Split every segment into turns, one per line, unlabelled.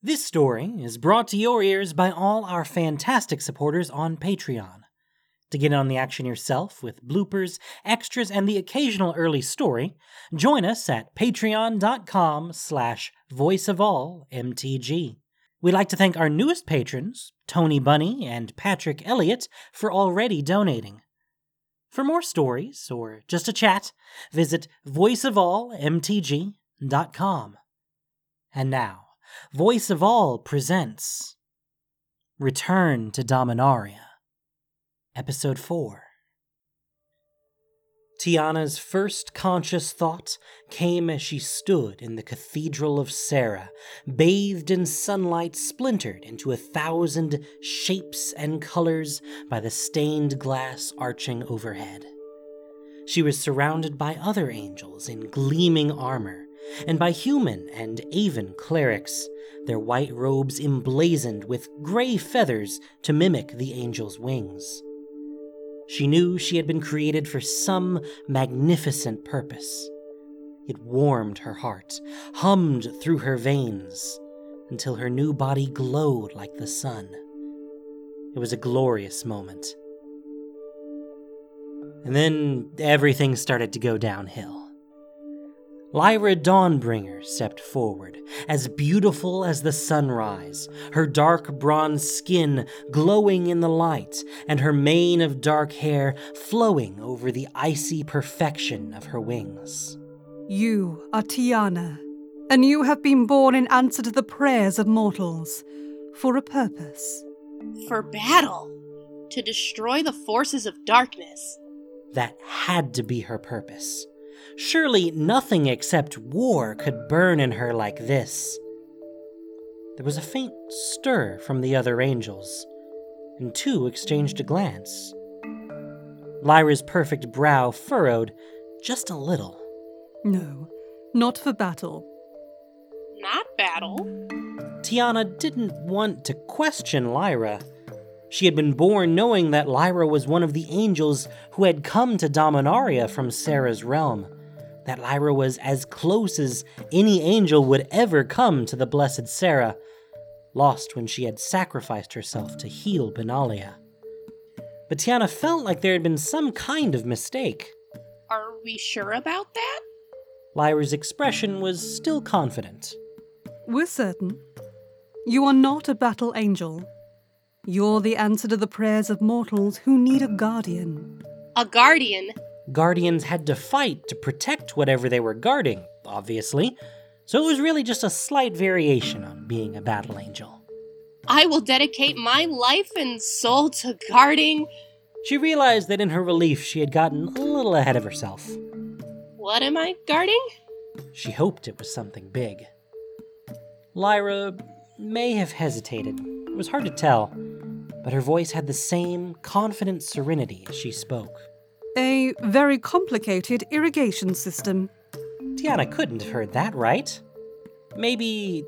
This story is brought to your ears by all our fantastic supporters on Patreon. To get in on the action yourself with bloopers, extras, and the occasional early story, join us at patreon.com slash voiceofallmtg. We'd like to thank our newest patrons, Tony Bunny and Patrick Elliott, for already donating. For more stories or just a chat, visit voiceofallmtg.com. And now, Voice of All presents Return to Dominaria, Episode 4. Tiana's first conscious thought came as she stood in the Cathedral of Serra, bathed in sunlight splintered into a thousand shapes and colors by the stained glass arching overhead. She was surrounded by other angels in gleaming armor, and by human and Aven clerics, their white robes emblazoned with gray feathers to mimic the angels' wings. She knew she had been created for some magnificent purpose. It warmed her heart, hummed through her veins, until her new body glowed like the sun. It was a glorious moment. And then everything started to go downhill. Lyra Dawnbringer stepped forward, as beautiful as the sunrise, her dark bronze skin glowing in the light, and her mane of dark hair flowing over the icy perfection of her wings.
You are Tiana, and you have been born in answer to the prayers of mortals, for a purpose.
For battle. To destroy the forces of darkness.
That had to be her purpose. Surely nothing except war could burn in her like this. There was a faint stir from the other angels, and two exchanged a glance. Lyra's perfect brow furrowed just a little.
No, not for battle.
Not battle.
Tiana didn't want to question Lyra. She had been born knowing that Lyra was one of the angels who had come to Dominaria from Serra's realm that Lyra was as close as any angel would ever come to the blessed Serra, lost when she had sacrificed herself to heal Benalia. But Tiana felt like there had been some kind of mistake.
Are we sure about that?
Lyra's expression was still confident.
We're certain. You are not a battle angel. You're the answer to the prayers of mortals who need a guardian.
A guardian?
Guardians had to fight to protect whatever they were guarding, obviously, so it was really just a slight variation on being a battle angel.
I will dedicate my life and soul to guarding.
She realized that in her relief she had gotten a little ahead of herself.
What am I guarding?
She hoped it was something big. Lyra may have hesitated. It was hard to tell, but her voice had the same confident serenity as she spoke.
A very complicated irrigation system.
Tiana couldn't have heard that right. Maybe.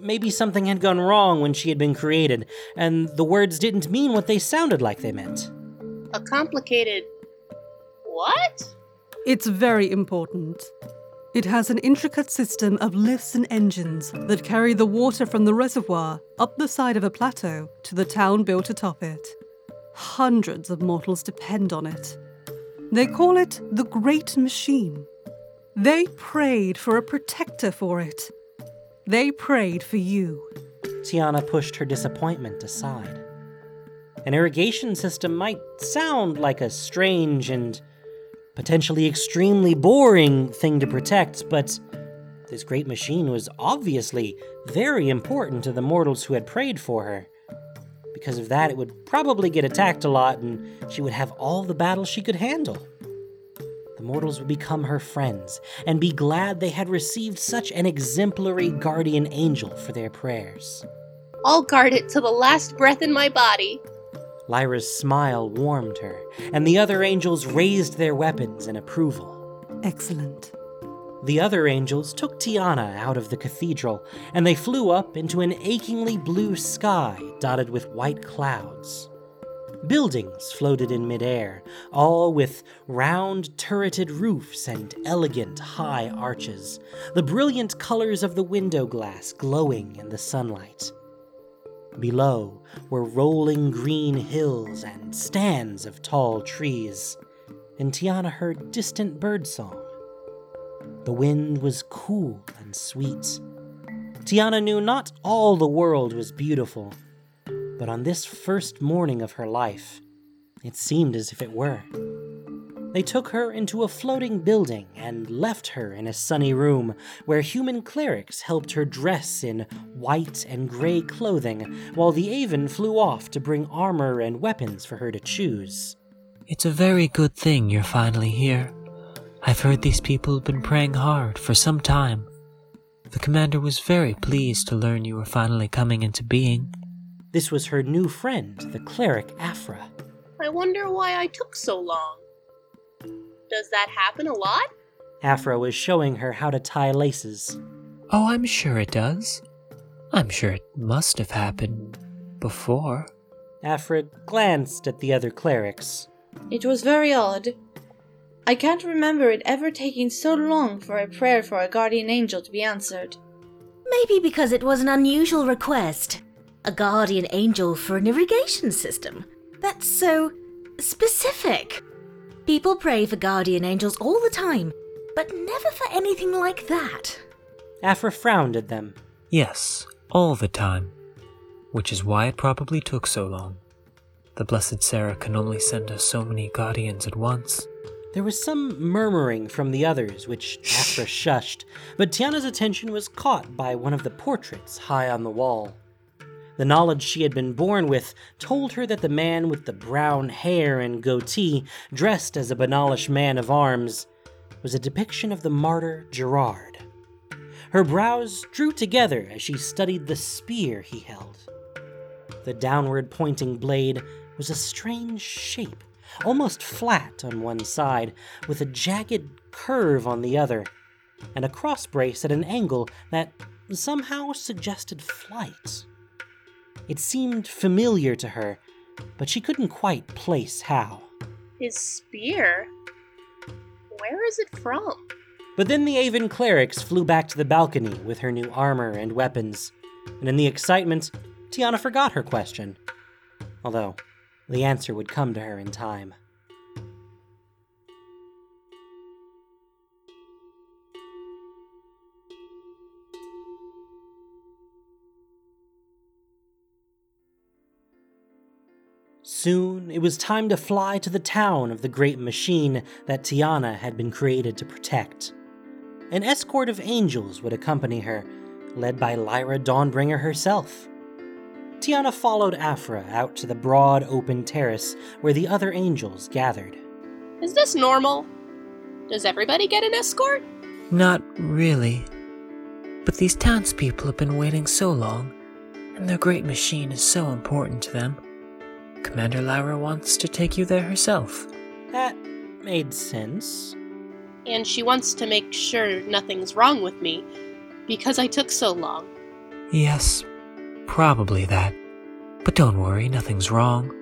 Maybe something had gone wrong when she had been created, and the words didn't mean what they sounded like they meant.
A complicated. What?
It's very important. It has an intricate system of lifts and engines that carry the water from the reservoir up the side of a plateau to the town built atop it. Hundreds of mortals depend on it. They call it the Great Machine. They prayed for a protector for it. They prayed for you.
Tiana pushed her disappointment aside. An irrigation system might sound like a strange and potentially extremely boring thing to protect, but this great machine was obviously very important to the mortals who had prayed for her. Because of that, it would probably get attacked a lot and she would have all the battles she could handle. The mortals would become her friends and be glad they had received such an exemplary guardian angel for their prayers.
I'll guard it to the last breath in my body.
Lyra's smile warmed her, and the other angels raised their weapons in approval.
Excellent.
The other angels took Tiana out of the cathedral, and they flew up into an achingly blue sky dotted with white clouds. Buildings floated in midair, all with round turreted roofs and elegant high arches, the brilliant colors of the window glass glowing in the sunlight. Below were rolling green hills and stands of tall trees, and Tiana heard distant birdsong. The wind was cool and sweet. Tiana knew not all the world was beautiful, but on this first morning of her life, it seemed as if it were. They took her into a floating building and left her in a sunny room where human clerics helped her dress in white and gray clothing, while the Aven flew off to bring armor and weapons for her to choose.
It's a very good thing you're finally here. I've heard these people have been praying hard for some time. The commander was very pleased to learn you were finally coming into being.
This was her new friend, the cleric Afra.
I wonder why I took so long. Does that happen a lot?
Afra was showing her how to tie laces.
Oh, I'm sure it does. I'm sure it must have happened before.
Afra glanced at the other clerics.
It was very odd. I can't remember it ever taking so long for a prayer for a guardian angel to be answered.
Maybe because it was an unusual request. A guardian angel for an irrigation system. That's so specific. People pray for guardian angels all the time, but never for anything like that.
Afra frowned at them.
Yes, all the time. Which is why it probably took so long. The Blessed Serra can only send us so many guardians at once.
There was some murmuring from the others, which Afra shushed, but Tiana's attention was caught by one of the portraits high on the wall. The knowledge she had been born with told her that the man with the brown hair and goatee, dressed as a Benalish man of arms, was a depiction of the martyr Gerrard. Her brows drew together as she studied the spear he held. The downward pointing blade was a strange shape, almost flat on one side, with a jagged curve on the other, and a cross brace at an angle that somehow suggested flight. It seemed familiar to her, but she couldn't quite place how.
His spear? Where is it from?
But then the Aven clerics flew back to the balcony with her new armor and weapons, and in the excitement, Tiana forgot her question. Although, the answer would come to her in time. Soon, it was time to fly to the town of the great machine that Tiana had been created to protect. An escort of angels would accompany her, led by Lyra Dawnbringer herself. Tiana followed Afra out to the broad open terrace where the other angels gathered.
Is this normal? Does everybody get an escort?
Not really. But these townspeople have been waiting so long, and their great machine is so important to them. Commander Lyra wants to take you there herself.
That made sense.
And she wants to make sure nothing's wrong with me because I took so long.
Yes, probably that. But don't worry, nothing's wrong.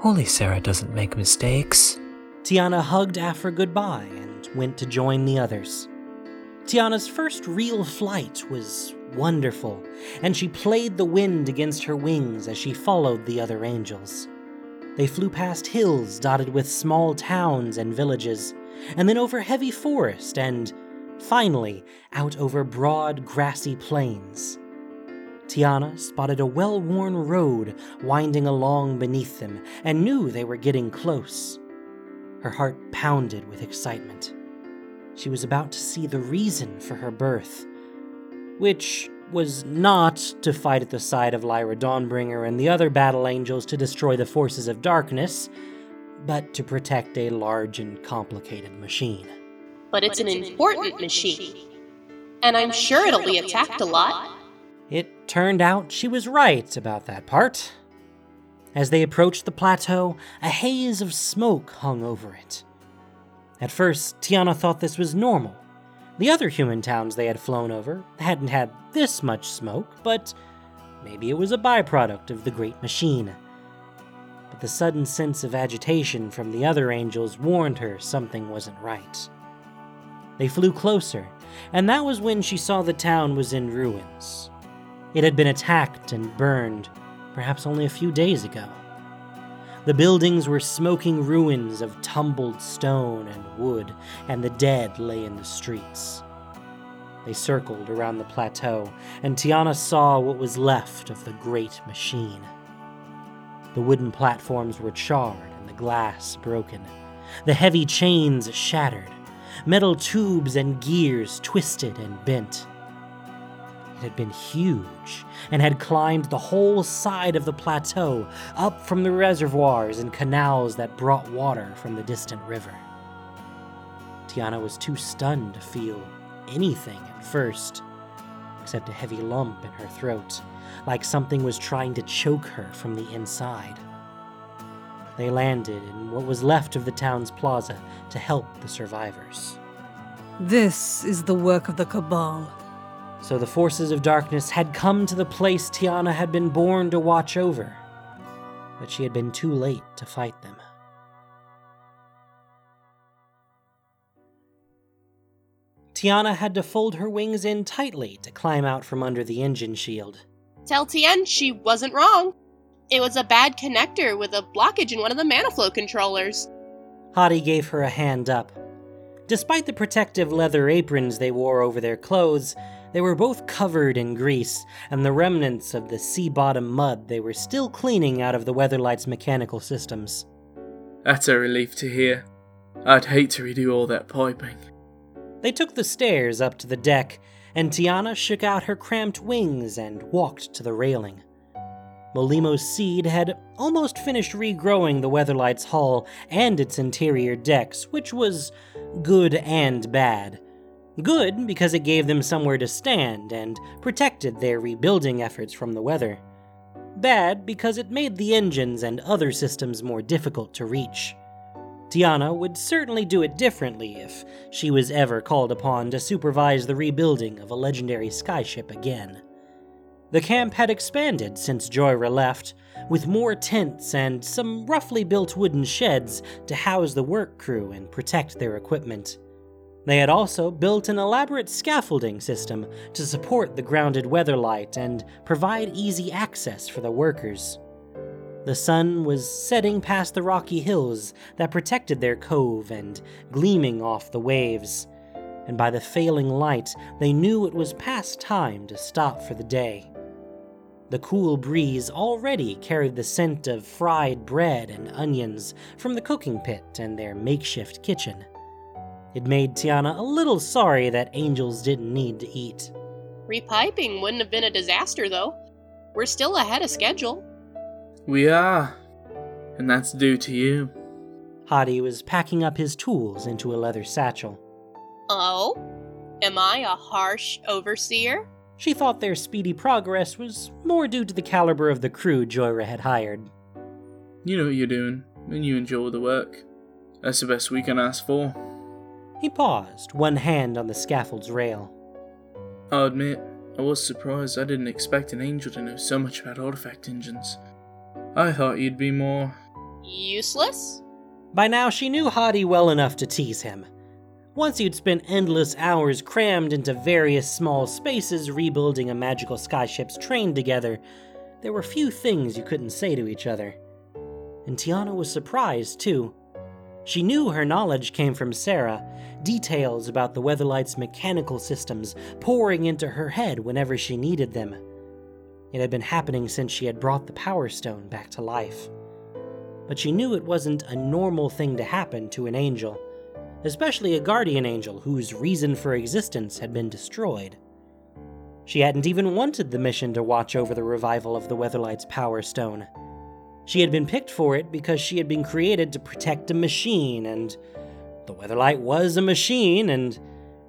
Holy Serra doesn't make mistakes.
Tiana hugged Afra goodbye and went to join the others. Tiana's first real flight was wonderful, and she played the wind against her wings as she followed the other angels. They flew past hills dotted with small towns and villages, and then over heavy forest, and finally out over broad grassy plains. Tiana spotted a well worn road winding along beneath them and knew they were getting close. Her heart pounded with excitement. She was about to see the reason for her birth, which was not to fight at the side of Lyra Dawnbringer and the other battle angels to destroy the forces of darkness, but to protect a large and complicated machine.
But it's an important machine. And I'm sure it'll be attacked a lot.
It turned out she was right about that part. As they approached the plateau, a haze of smoke hung over it. At first, Tiana thought this was normal. The other human towns they had flown over hadn't had this much smoke, but maybe it was a byproduct of the Great Machine. but the sudden sense of agitation from the other angels warned her something wasn't right. They flew closer, and that was when she saw the town was in ruins. It had been attacked and burned, perhaps only a few days ago. The buildings were smoking ruins of tumbled stone and wood, and the dead lay in the streets. They circled around the plateau, and Tiana saw what was left of the great machine. The wooden platforms were charred and the glass broken. The heavy chains shattered, metal tubes and gears twisted and bent. Had been huge and had climbed the whole side of the plateau, up from the reservoirs and canals that brought water from the distant river. Tiana was too stunned to feel anything at first, except a heavy lump in her throat, like something was trying to choke her from the inside. They landed in what was left of the town's plaza to help the survivors.
This is the work of the Cabal.
So the forces of darkness had come to the place Tiana had been born to watch over, but she had been too late to fight them. Tiana had to fold her wings in tightly to climb out from under the engine shield.
Tell Tien she wasn't wrong. It was a bad connector with a blockage in one of the Manaflow controllers.
Hadi gave her a hand up. Despite the protective leather aprons they wore over their clothes, they were both covered in grease and the remnants of the sea bottom mud they were still cleaning out of the Weatherlight's mechanical systems.
That's a relief to hear. I'd hate to redo all that piping.
They took the stairs up to the deck, and Tiana shook out her cramped wings and walked to the railing. Molimo's seed had almost finished regrowing the Weatherlight's hull and its interior decks, which was good and bad. Good because it gave them somewhere to stand and protected their rebuilding efforts from the weather. Bad because it made the engines and other systems more difficult to reach. Tiana would certainly do it differently if she was ever called upon to supervise the rebuilding of a legendary skyship again. The camp had expanded since Jhoira left, with more tents and some roughly built wooden sheds to house the work crew and protect their equipment. They had also built an elaborate scaffolding system to support the grounded weatherlight and provide easy access for the workers. The sun was setting past the rocky hills that protected their cove and gleaming off the waves, and by the failing light, they knew it was past time to stop for the day. The cool breeze already carried the scent of fried bread and onions from the cooking pit and their makeshift kitchen. It made Tiana a little sorry that angels didn't need to eat.
Repiping wouldn't have been a disaster, though. We're still ahead of schedule.
We are. And that's due to you.
Hadi was packing up his tools into a leather satchel.
Oh? Am I a harsh overseer?
She thought their speedy progress was more due to the caliber of the crew Jhoira had hired.
You know what you're doing, and you enjoy the work. That's the best we can ask for.
He paused, one hand on the scaffold's rail.
I'll admit, I was surprised I didn't expect an angel to know so much about artifact engines. I thought you'd be more.
Useless?
By now, she knew Hadi well enough to tease him. Once you'd spent endless hours crammed into various small spaces rebuilding a magical skyship's train together, there were few things you couldn't say to each other. And Tiana was surprised, too. She knew her knowledge came from Serra, details about the Weatherlight's mechanical systems pouring into her head whenever she needed them. It had been happening since she had brought the Power Stone back to life. But she knew it wasn't a normal thing to happen to an angel, especially a guardian angel whose reason for existence had been destroyed. She hadn't even wanted the mission to watch over the revival of the Weatherlight's Power Stone. She had been picked for it because she had been created to protect a machine, and the Weatherlight was a machine, and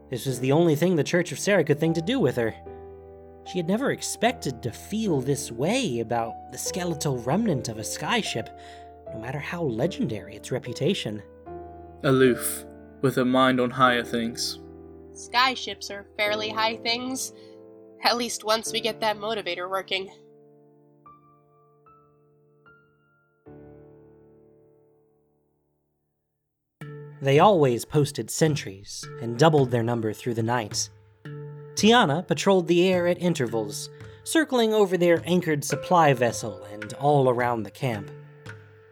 this was the only thing the Church of Serra could think to do with her. She had never expected to feel this way about the skeletal remnant of a skyship, no matter how legendary its reputation.
Aloof, with a mind on higher things.
Skyships are fairly high things. At least once we get that motivator working.
They always posted sentries and doubled their number through the night. Tiana patrolled the air at intervals, circling over their anchored supply vessel and all around the camp.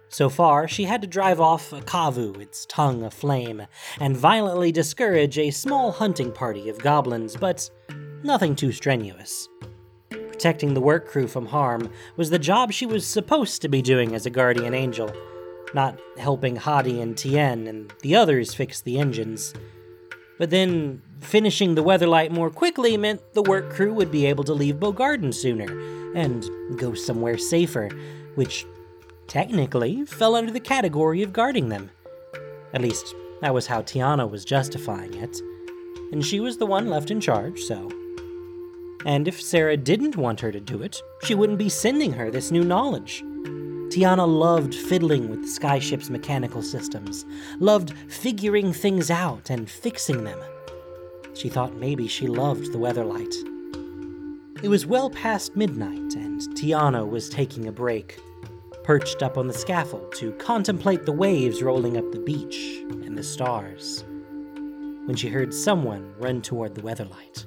So far, she had to drive off a kavu, its tongue aflame, and violently discourage a small hunting party of goblins, but nothing too strenuous. Protecting the work crew from harm was the job she was supposed to be doing as a guardian angel, not helping Hadi and Tien and the others fix the engines. But then, finishing the Weatherlight more quickly meant the work crew would be able to leave Bogardan sooner and go somewhere safer, which technically fell under the category of guarding them. At least, that was how Tiana was justifying it. And she was the one left in charge, so. And if Serra didn't want her to do it, she wouldn't be sending her this new knowledge. Tiana loved fiddling with the skyship's mechanical systems, loved figuring things out and fixing them. She thought maybe she loved the weatherlight. It was well past midnight, and Tiana was taking a break, perched up on the scaffold to contemplate the waves rolling up the beach and the stars, when she heard someone run toward the weatherlight.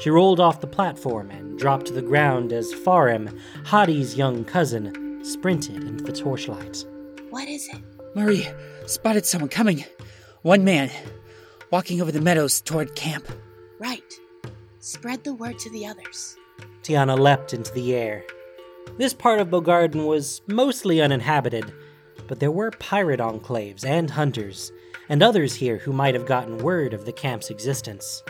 She rolled off the platform and dropped to the ground as Farim, Hadi's young cousin, sprinted into the torchlight.
What is it?
Murray spotted someone coming. One man, walking over the meadows toward camp.
Right. Spread the word to the others.
Tiana leapt into the air. This part of Bogardan was mostly uninhabited, but there were pirate enclaves and hunters, and others here who might have gotten word of the camp's existence.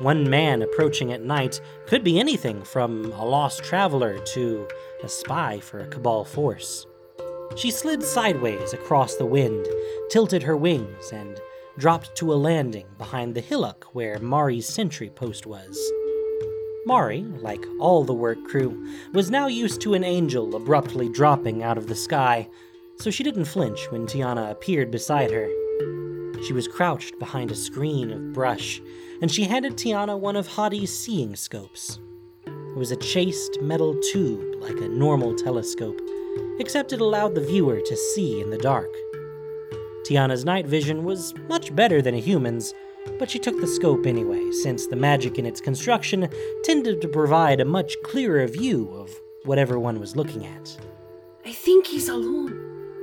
One man approaching at night could be anything from a lost traveler to a spy for a Cabal force. She slid sideways across the wind, tilted her wings, and dropped to a landing behind the hillock where Mari's sentry post was. Mari, like all the work crew, was now used to an angel abruptly dropping out of the sky, so she didn't flinch when Tiana appeared beside her. She was crouched behind a screen of brush, and she handed Tiana one of Hadi's seeing scopes. It was a chased metal tube like a normal telescope, except it allowed the viewer to see in the dark. Tiana's night vision was much better than a human's, but she took the scope anyway, since the magic in its construction tended to provide a much clearer view of whatever one was looking at.
I think he's alone.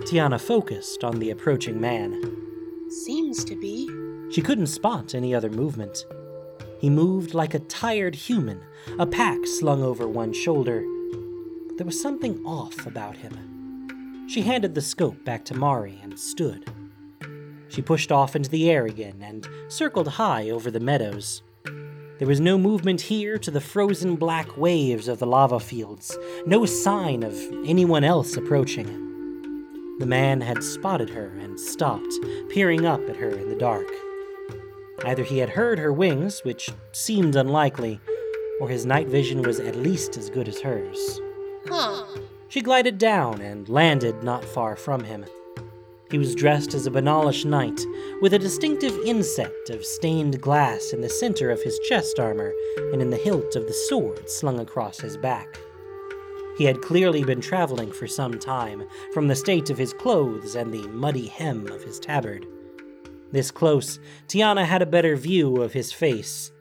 Tiana focused on the approaching man.
Seems to be.
She couldn't spot any other movement. He moved like a tired human, a pack slung over one shoulder. There was something off about him. She handed the scope back to Mari and stood. She pushed off into the air again and circled high over the meadows. There was no movement here to the frozen black waves of the lava fields, no sign of anyone else approaching. The man had spotted her and stopped, peering up at her in the dark. Either he had heard her wings, which seemed unlikely, or his night vision was at least as good as hers.
Huh.
She glided down and landed not far from him. He was dressed as a Benalish knight, with a distinctive inset of stained glass in the center of his chest armor and in the hilt of the sword slung across his back. He had clearly been traveling for some time, from the state of his clothes and the muddy hem of his tabard. This close, Tiana had a better view of his face,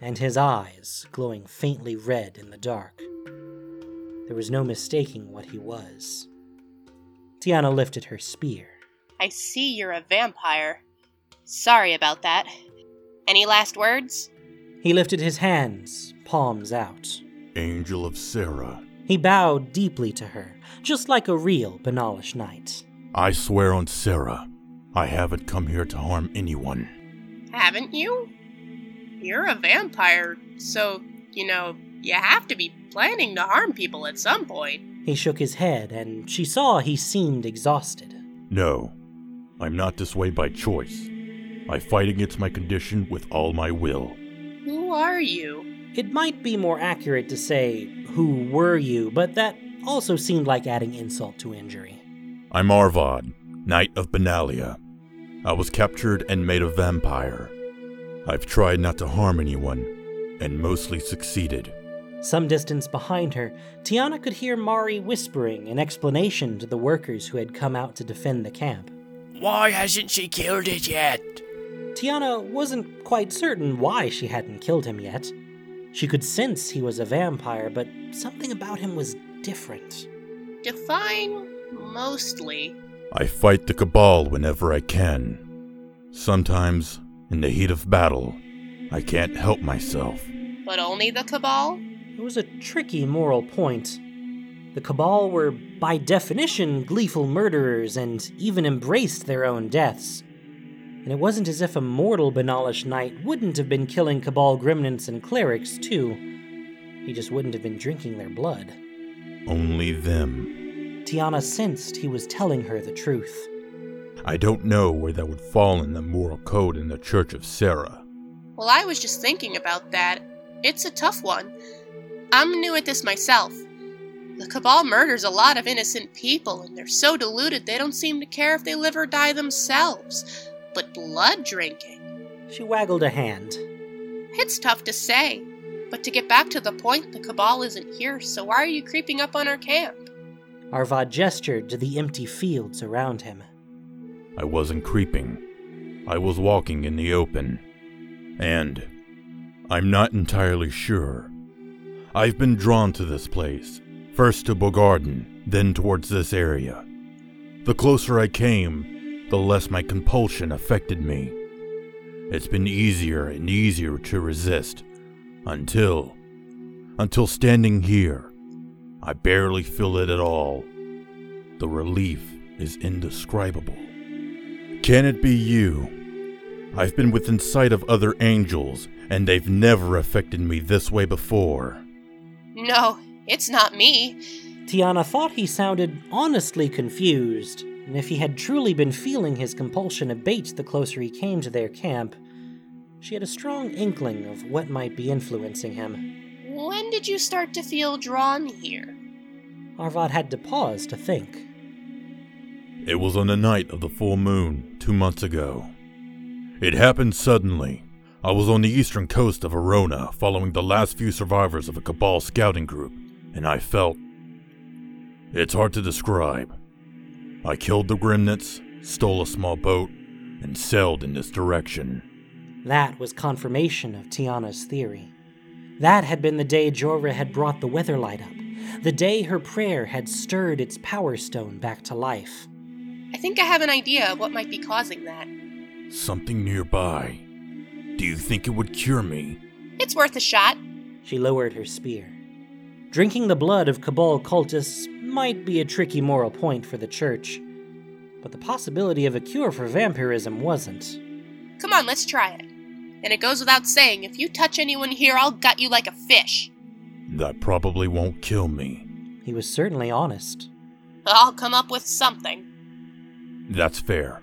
and his eyes glowing faintly red in the dark. There was no mistaking what he was. Tiana lifted her spear.
I see you're a vampire. Sorry about that. Any last words?
He lifted his hands, palms out.
Angel of Serra,
He bowed deeply to her, just like a real Benalish knight.
I swear on Serra, I haven't come here to harm anyone.
Haven't you? You're a vampire, so, you know, you have to be planning to harm people at some point.
He shook his head, and she saw he seemed exhausted.
No, I'm not this way by choice. I fight against my condition with all my will.
Who are you?
It might be more accurate to say, Who were you? but that also seemed like adding insult to injury.
I'm Arvad, Knight of Benalia. I was captured and made a vampire. I've tried not to harm anyone, and mostly succeeded.
Some distance behind her, Tiana could hear Mari whispering an explanation to the workers who had come out to defend the camp.
Why hasn't she killed it yet?
Tiana wasn't quite certain why she hadn't killed him yet. She could sense he was a vampire, but something about him was different.
Define mostly.
I fight the Cabal whenever I can. Sometimes, in the heat of battle, I can't help myself.
But only the Cabal?
It was a tricky moral point. The Cabal were, by definition, gleeful murderers and even embraced their own deaths. And it wasn't as if a mortal Benalish knight wouldn't have been killing Cabal gremnants and clerics, too. He just wouldn't have been drinking their blood.
Only them.
Tiana sensed he was telling her the truth.
I don't know where that would fall in the moral code in the Church of Serra.
Well, I was just thinking about that. It's a tough one. I'm new at this myself. The Cabal murders a lot of innocent people, and they're so deluded they don't seem to care if they live or die themselves. But blood drinking.
She waggled a hand.
It's tough to say. But to get back to the point, the Cabal isn't here, so why are you creeping up on our camp?
Arvad gestured to the empty fields around him.
I wasn't creeping. I was walking in the open. And I'm not entirely sure. I've been drawn to this place, first to Bogardan, then towards this area. The closer I came, the less my compulsion affected me. It's been easier and easier to resist, until. until standing here. I barely feel it at all. The relief is indescribable. Can it be you? I've been within sight of other angels, and they've never affected me this way before.
No, it's not me.
Tiana thought he sounded honestly confused, and if he had truly been feeling his compulsion abate the closer he came to their camp, she had a strong inkling of what might be influencing him.
When did you start to feel drawn here?
Arvad had to pause to think.
It was on the night of the full moon, two months ago. It happened suddenly. I was on the eastern coast of Aerona following the last few survivors of a Cabal scouting group, and I felt. It's hard to describe. I killed the Gremnants, stole a small boat, and sailed in this direction.
That was confirmation of Tiana's theory. That had been the day Jhoira had brought the Weatherlight up, the day her prayer had stirred its power stone back to life.
I think I have an idea of what might be causing that.
Something nearby. Do you think it would cure me?
It's worth a shot.
She lowered her spear. Drinking the blood of Cabal cultists might be a tricky moral point for the church, but the possibility of a cure for vampirism wasn't.
Come on, let's try it. And it goes without saying, if you touch anyone here, I'll gut you like a fish.
That probably won't kill me.
He was certainly honest.
I'll come up with something.
That's fair.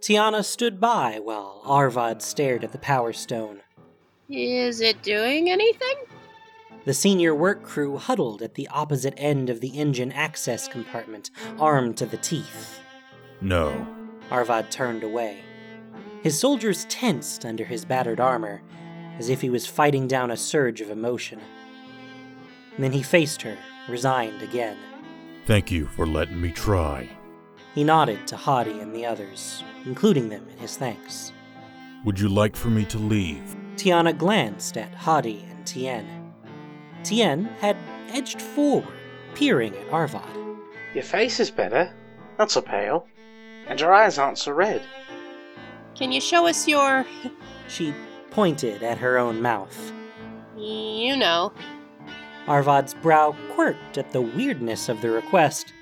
Tiana stood by while Arvad stared at the power stone.
Is it doing anything?
The senior work crew huddled at the opposite end of the engine access compartment, armed to the teeth.
No.
Arvad turned away. His soldiers tensed under his battered armor, as if he was fighting down a surge of emotion. And then he faced her, resigned again.
Thank you for letting me try.
He nodded to Hadi and the others, including them in his thanks.
Would you like for me to leave?
Tiana glanced at Hadi and Tien. Tien had edged forward, peering at Arvad.
Your face is better, not so pale, and your eyes aren't so red.
Can you show us your.
She pointed at her own mouth.
You know.
Arvad's brow quirked at the weirdness of the request,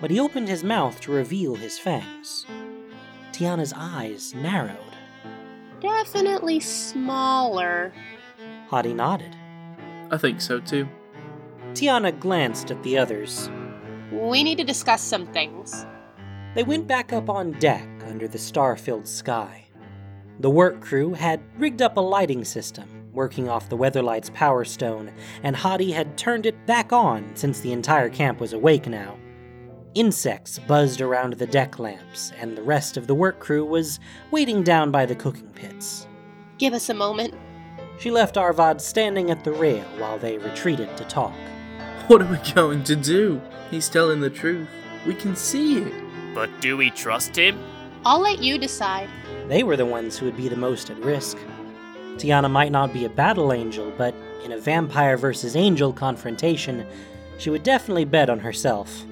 but he opened his mouth to reveal his fangs. Tiana's eyes narrowed.
Definitely smaller.
Hadi nodded.
I think so too.
Tiana glanced at the others.
We need to discuss some things.
They went back up on deck under the star filled sky. The work crew had rigged up a lighting system, working off the Weatherlight's power stone, and Hadi had turned it back on since the entire camp was awake now. Insects buzzed around the deck lamps, and the rest of the work crew was waiting down by the cooking pits.
Give us a moment.
She left Arvad standing at the rail while they retreated to talk.
What are we going to do? He's telling the truth. We can see it.
But do we trust him?
I'll let you decide.
They were the ones who would be the most at risk. Tiana might not be a battle angel, but in a vampire versus angel confrontation, she would definitely bet on herself.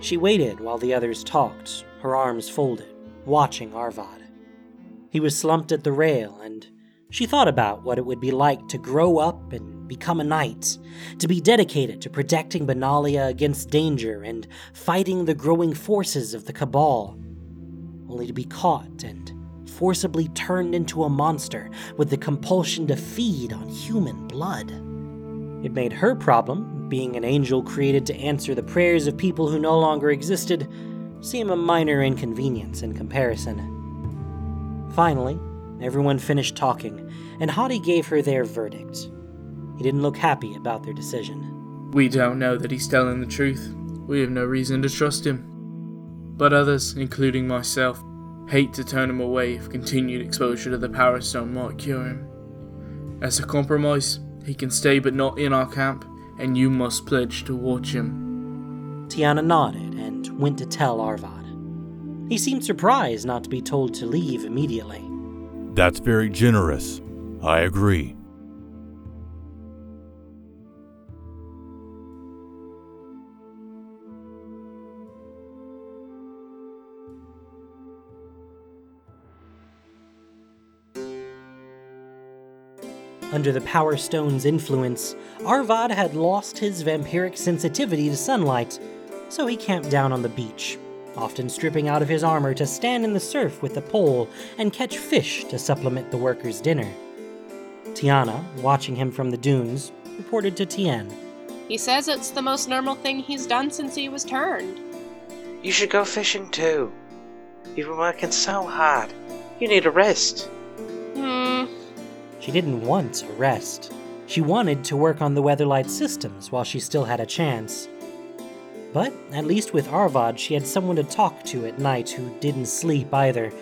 She waited while the others talked, her arms folded, watching Arvad. He was slumped at the rail, and she thought about what it would be like to grow up and become a knight, to be dedicated to protecting Benalia against danger and fighting the growing forces of the Cabal, only to be caught and forcibly turned into a monster with the compulsion to feed on human blood. It made her problem, being an angel created to answer the prayers of people who no longer existed, seem a minor inconvenience in comparison. Finally, everyone finished talking, and Hadi gave her their verdict. He didn't look happy about their decision.
We don't know that he's telling the truth. We have no reason to trust him. But others, including myself, hate to turn him away if continued exposure to the Power Stone might cure him. As a compromise, he can stay but not in our camp, and you must pledge to watch him.
Tiana nodded and went to tell Arvad. He seemed surprised not to be told to leave immediately.
That's very generous. I agree.
Under the Power Stone's influence, Arvad had lost his vampiric sensitivity to sunlight, so he camped down on the beach, often stripping out of his armor to stand in the surf with a pole and catch fish to supplement the workers' dinner. Tiana, watching him from the dunes, reported to Tien.
He says it's the most normal thing he's done since he was turned.
You should go fishing too. You've been working so hard. You need a rest.
She didn't want a rest. She wanted to work on the Weatherlight systems while she still had a chance. But at least with Arvad, she had someone to talk to at night who didn't sleep either,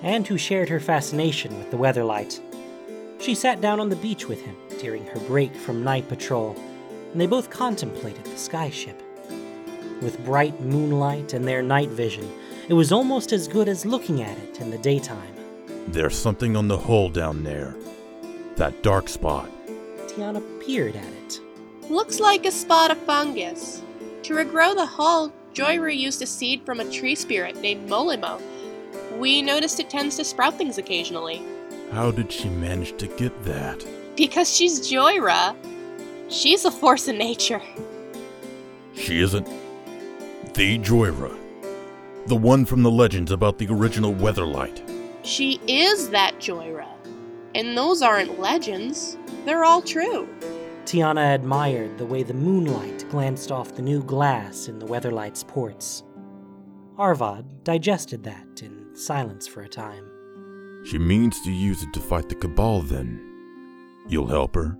and who shared her fascination with the Weatherlight. She sat down on the beach with him during her break from night patrol, and they both contemplated the skyship. With bright moonlight and their night vision, it was almost as good as looking at it in the daytime.
There's something on the hull down there. That dark spot.
Tiana peered at it.
Looks like a spot of fungus. To regrow the hull, Jhoira used a seed from a tree spirit named Molimo. We noticed it tends to sprout things occasionally.
How did she manage to get that?
Because she's Jhoira. She's a force of nature.
She isn't the Jhoira. The one from the legends about the original Weatherlight.
She is that Jhoira. And those aren't legends, they're all true.
Tiana admired the way the moonlight glanced off the new glass in the Weatherlight's ports. Arvad digested that in silence for a time.
She means to use it to fight the Cabal then. You'll help her?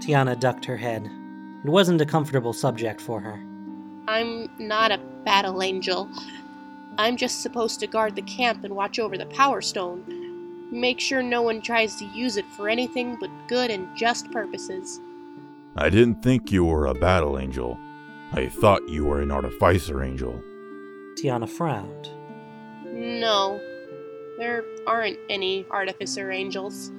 Tiana ducked her head. It wasn't a comfortable subject for her.
I'm not a battle angel. I'm just supposed to guard the camp and watch over the Power Stone. Make sure no one tries to use it for anything but good and just purposes.
I didn't think you were a battle angel. I thought you were an artificer angel.
Tiana frowned.
No, there aren't any artificer angels.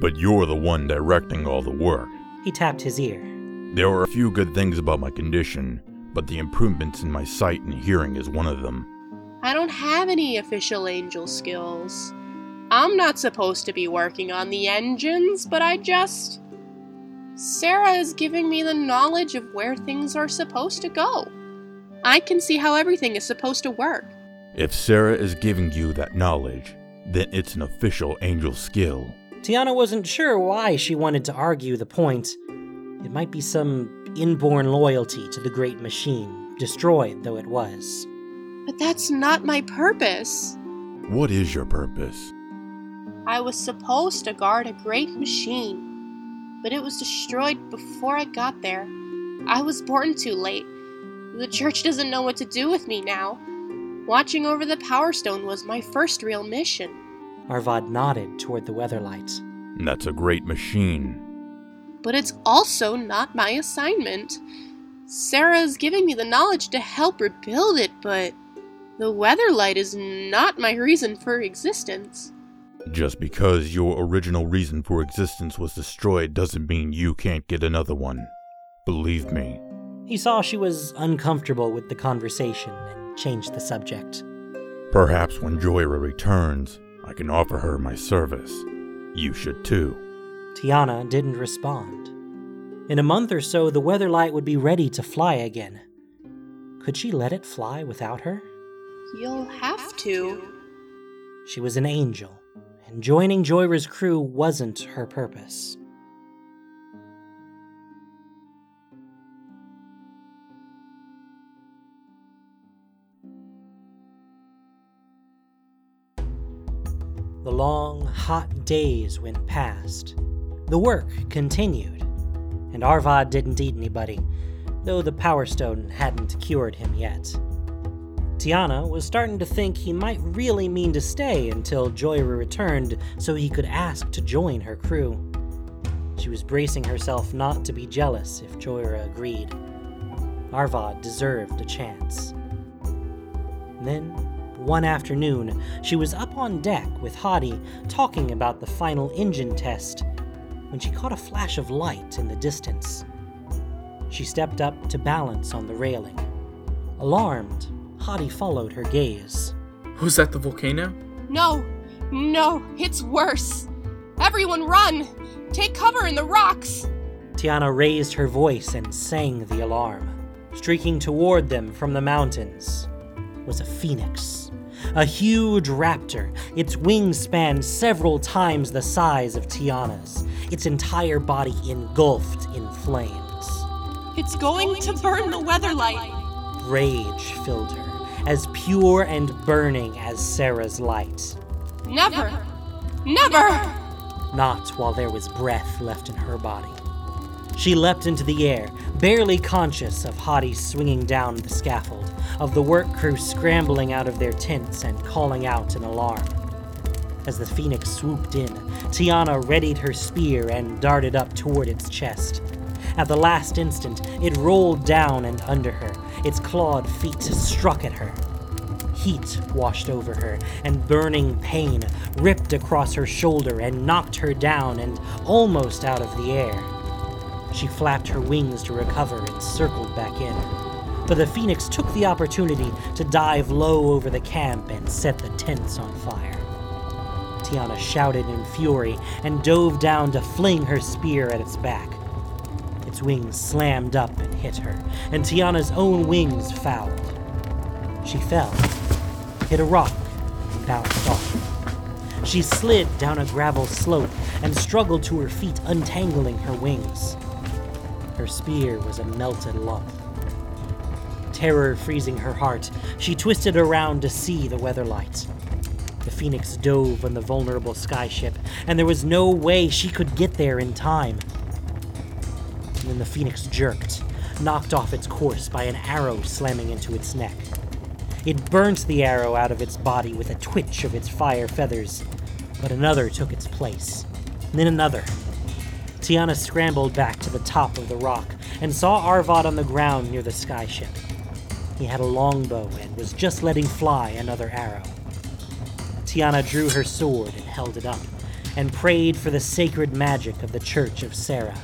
But you're the one directing all the work.
He tapped his ear.
There are a few good things about my condition, but the improvements in my sight and hearing is one of them.
I don't have any official angel skills. I'm not supposed to be working on the engines, but I just. Serra is giving me the knowledge of where things are supposed to go. I can see how everything is supposed to work.
If Serra is giving you that knowledge, then it's an official angel skill.
Tiana wasn't sure why she wanted to argue the point. It might be some inborn loyalty to the great machine, destroyed though it was.
But that's not my purpose.
What is your purpose?
I was supposed to guard a great machine, but it was destroyed before I got there. I was born too late. The church doesn't know what to do with me now. Watching over the Power Stone was my first real mission.
Arvad nodded toward the Weatherlight.
That's a great machine.
but it's also not my assignment. Serra's giving me the knowledge to help rebuild it, but the Weatherlight is not my reason for existence.
Just because your original reason for existence was destroyed doesn't mean you can't get another one. Believe me.
He saw she was uncomfortable with the conversation and changed the subject.
Perhaps when Jhoira returns, I can offer her my service. You should too.
Tiana didn't respond. In a month or so, the Weatherlight would be ready to fly again. Could she let it fly without her?
You'll have to.
She was an angel, and joining Jhoira's crew wasn't her purpose. The long, hot days went past. The work continued, and Arvad didn't eat anybody, though the Power Stone hadn't cured him yet. Tiana was starting to think he might really mean to stay until Jhoira returned so he could ask to join her crew. She was bracing herself not to be jealous if Jhoira agreed. Arvad deserved a chance. Then, one afternoon, she was up on deck with Hadi talking about the final engine test when she caught a flash of light in the distance. She stepped up to balance on the railing. Alarmed, Hadi followed her gaze.
Was that the volcano?
No, no, it's worse. Everyone run! Take cover in the rocks!
Tiana raised her voice and sang the alarm. Streaking toward them from the mountains was a phoenix. A huge raptor, its wingspan several times the size of Tiana's, its entire body engulfed in flames.
It's going to burn the Weatherlight!
Rage filled her, as pure and burning as Serra's light.
Never! Never!
Not while there was breath left in her body. She leapt into the air, barely conscious of Hadi swinging down the scaffold, of the work crew scrambling out of their tents and calling out an alarm. As the phoenix swooped in, Tiana readied her spear and darted up toward its chest. At the last instant, it rolled down and under her. Its clawed feet struck at her. Heat washed over her, and burning pain ripped across her shoulder and knocked her down and almost out of the air. She flapped her wings to recover and circled back in. But the phoenix took the opportunity to dive low over the camp and set the tents on fire. Tiana shouted in fury and dove down to fling her spear at its back. Wings slammed up and hit her, and Tiana's own wings fouled. She fell, hit a rock, and bounced off. She slid down a gravel slope and struggled to her feet, untangling her wings. Her spear was a melted lump. Terror freezing her heart, she twisted around to see the weatherlight. The Phoenix dove on the vulnerable skyship, and there was no way she could get there in time. And the Phoenix jerked, knocked off its course by an arrow slamming into its neck. It burnt the arrow out of its body with a twitch of its fire feathers, but another took its place. Then another. Tiana scrambled back to the top of the rock and saw Arvad on the ground near the skyship. He had a longbow and was just letting fly another arrow. Tiana drew her sword and held it up, and prayed for the sacred magic of the Church of Serra.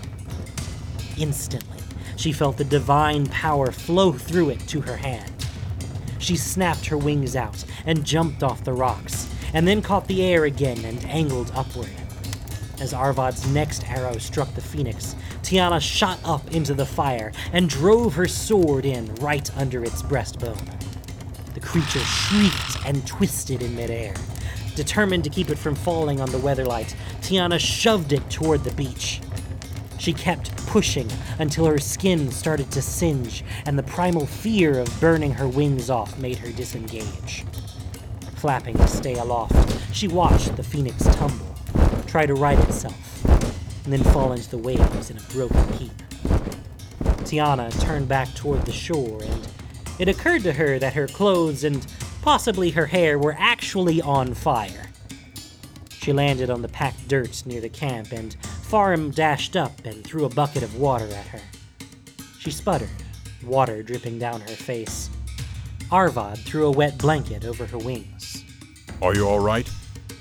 Instantly, she felt the divine power flow through it to her hand. She snapped her wings out and jumped off the rocks, and then caught the air again and angled upward. As Arvad's next arrow struck the phoenix, Tiana shot up into the fire and drove her sword in right under its breastbone. The creature shrieked and twisted in midair. Determined to keep it from falling on the weatherlight, Tiana shoved it toward the beach. She kept pushing until her skin started to singe, and the primal fear of burning her wings off made her disengage. Flapping to stay aloft, she watched the phoenix tumble, try to right itself, and then fall into the waves in a broken heap. Tiana turned back toward the shore, and it occurred to her that her clothes and possibly her hair were actually on fire. She landed on the packed dirt near the camp, and Farum dashed up and threw a bucket of water at her. She sputtered, water dripping down her face. Arvad threw a wet blanket over her wings.
Are you all right?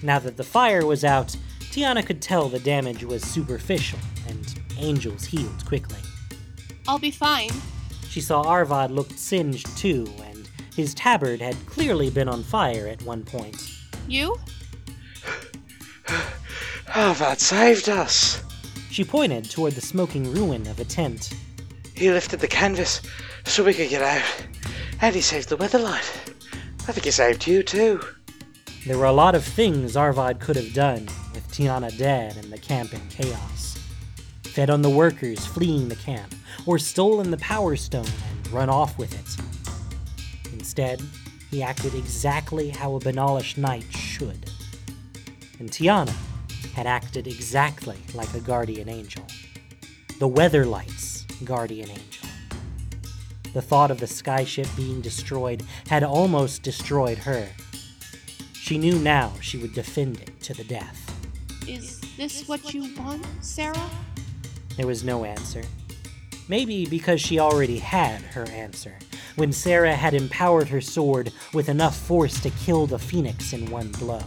Now that the fire was out, Tiana could tell the damage was superficial, and Angel's healed quickly.
I'll be fine.
She saw Arvad looked singed too, and his tabard had clearly been on fire at one point.
You?
Oh, Arvad saved us.
She pointed toward the smoking ruin of a tent.
He lifted the canvas so we could get out, and he saved the weatherlight. I think he saved you too.
There were a lot of things Arvad could have done with Tiana dead and the camp in chaos. Fed on the workers fleeing the camp, or stolen the power stone and run off with it. Instead, he acted exactly how a Benalish knight should. And Tiana had acted exactly like a guardian angel. The Weatherlight's, guardian angel. The thought of the skyship being destroyed had almost destroyed her. She knew now she would defend it to the death.
Is this what you want, Serra?
There was no answer. Maybe because she already had her answer, when Serra had empowered her sword with enough force to kill the phoenix in one blow.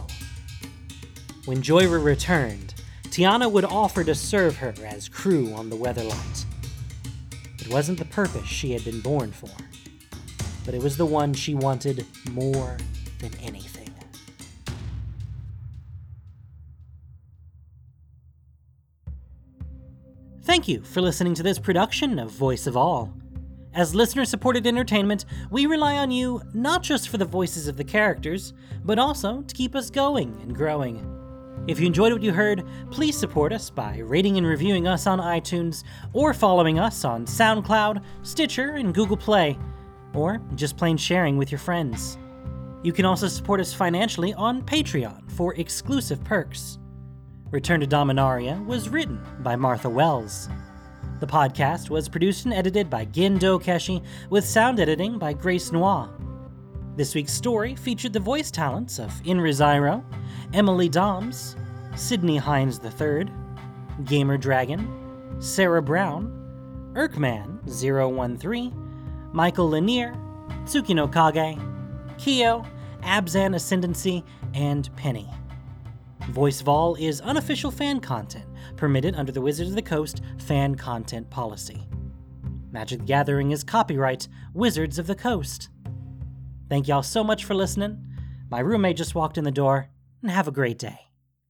When Jhoira returned, Tiana would offer to serve her as crew on the Weatherlight. It wasn't the purpose she had been born for, but it was the one she wanted more than anything. Thank you for listening to this production of Voice of All. As listener supported entertainment, we rely on you not just for the voices of the characters, but also to keep us going and growing. If you enjoyed what you heard, please support us by rating and reviewing us on iTunes, or following us on SoundCloud, Stitcher, and Google Play, or just plain sharing with your friends. You can also support us financially on Patreon for exclusive perks. Return to Dominaria was written by Martha Wells. The podcast was produced and edited by Gin Dokeshi, with sound editing by Grace Noir. This week's story featured the voice talents of Inra Zyro, Emily Doms, Sydney Hines III, Gamer Dragon, Sarah Brown, Erkman013, Michael Lanier, Tsukino Kage, Kyo, Abzan Ascendancy, and Penny. Voice Vol is unofficial fan content, permitted under the Wizards of the Coast fan content policy. Magic the Gathering is copyright Wizards of the Coast. Thank y'all so much for listening. My roommate just walked in the door, and have a great day.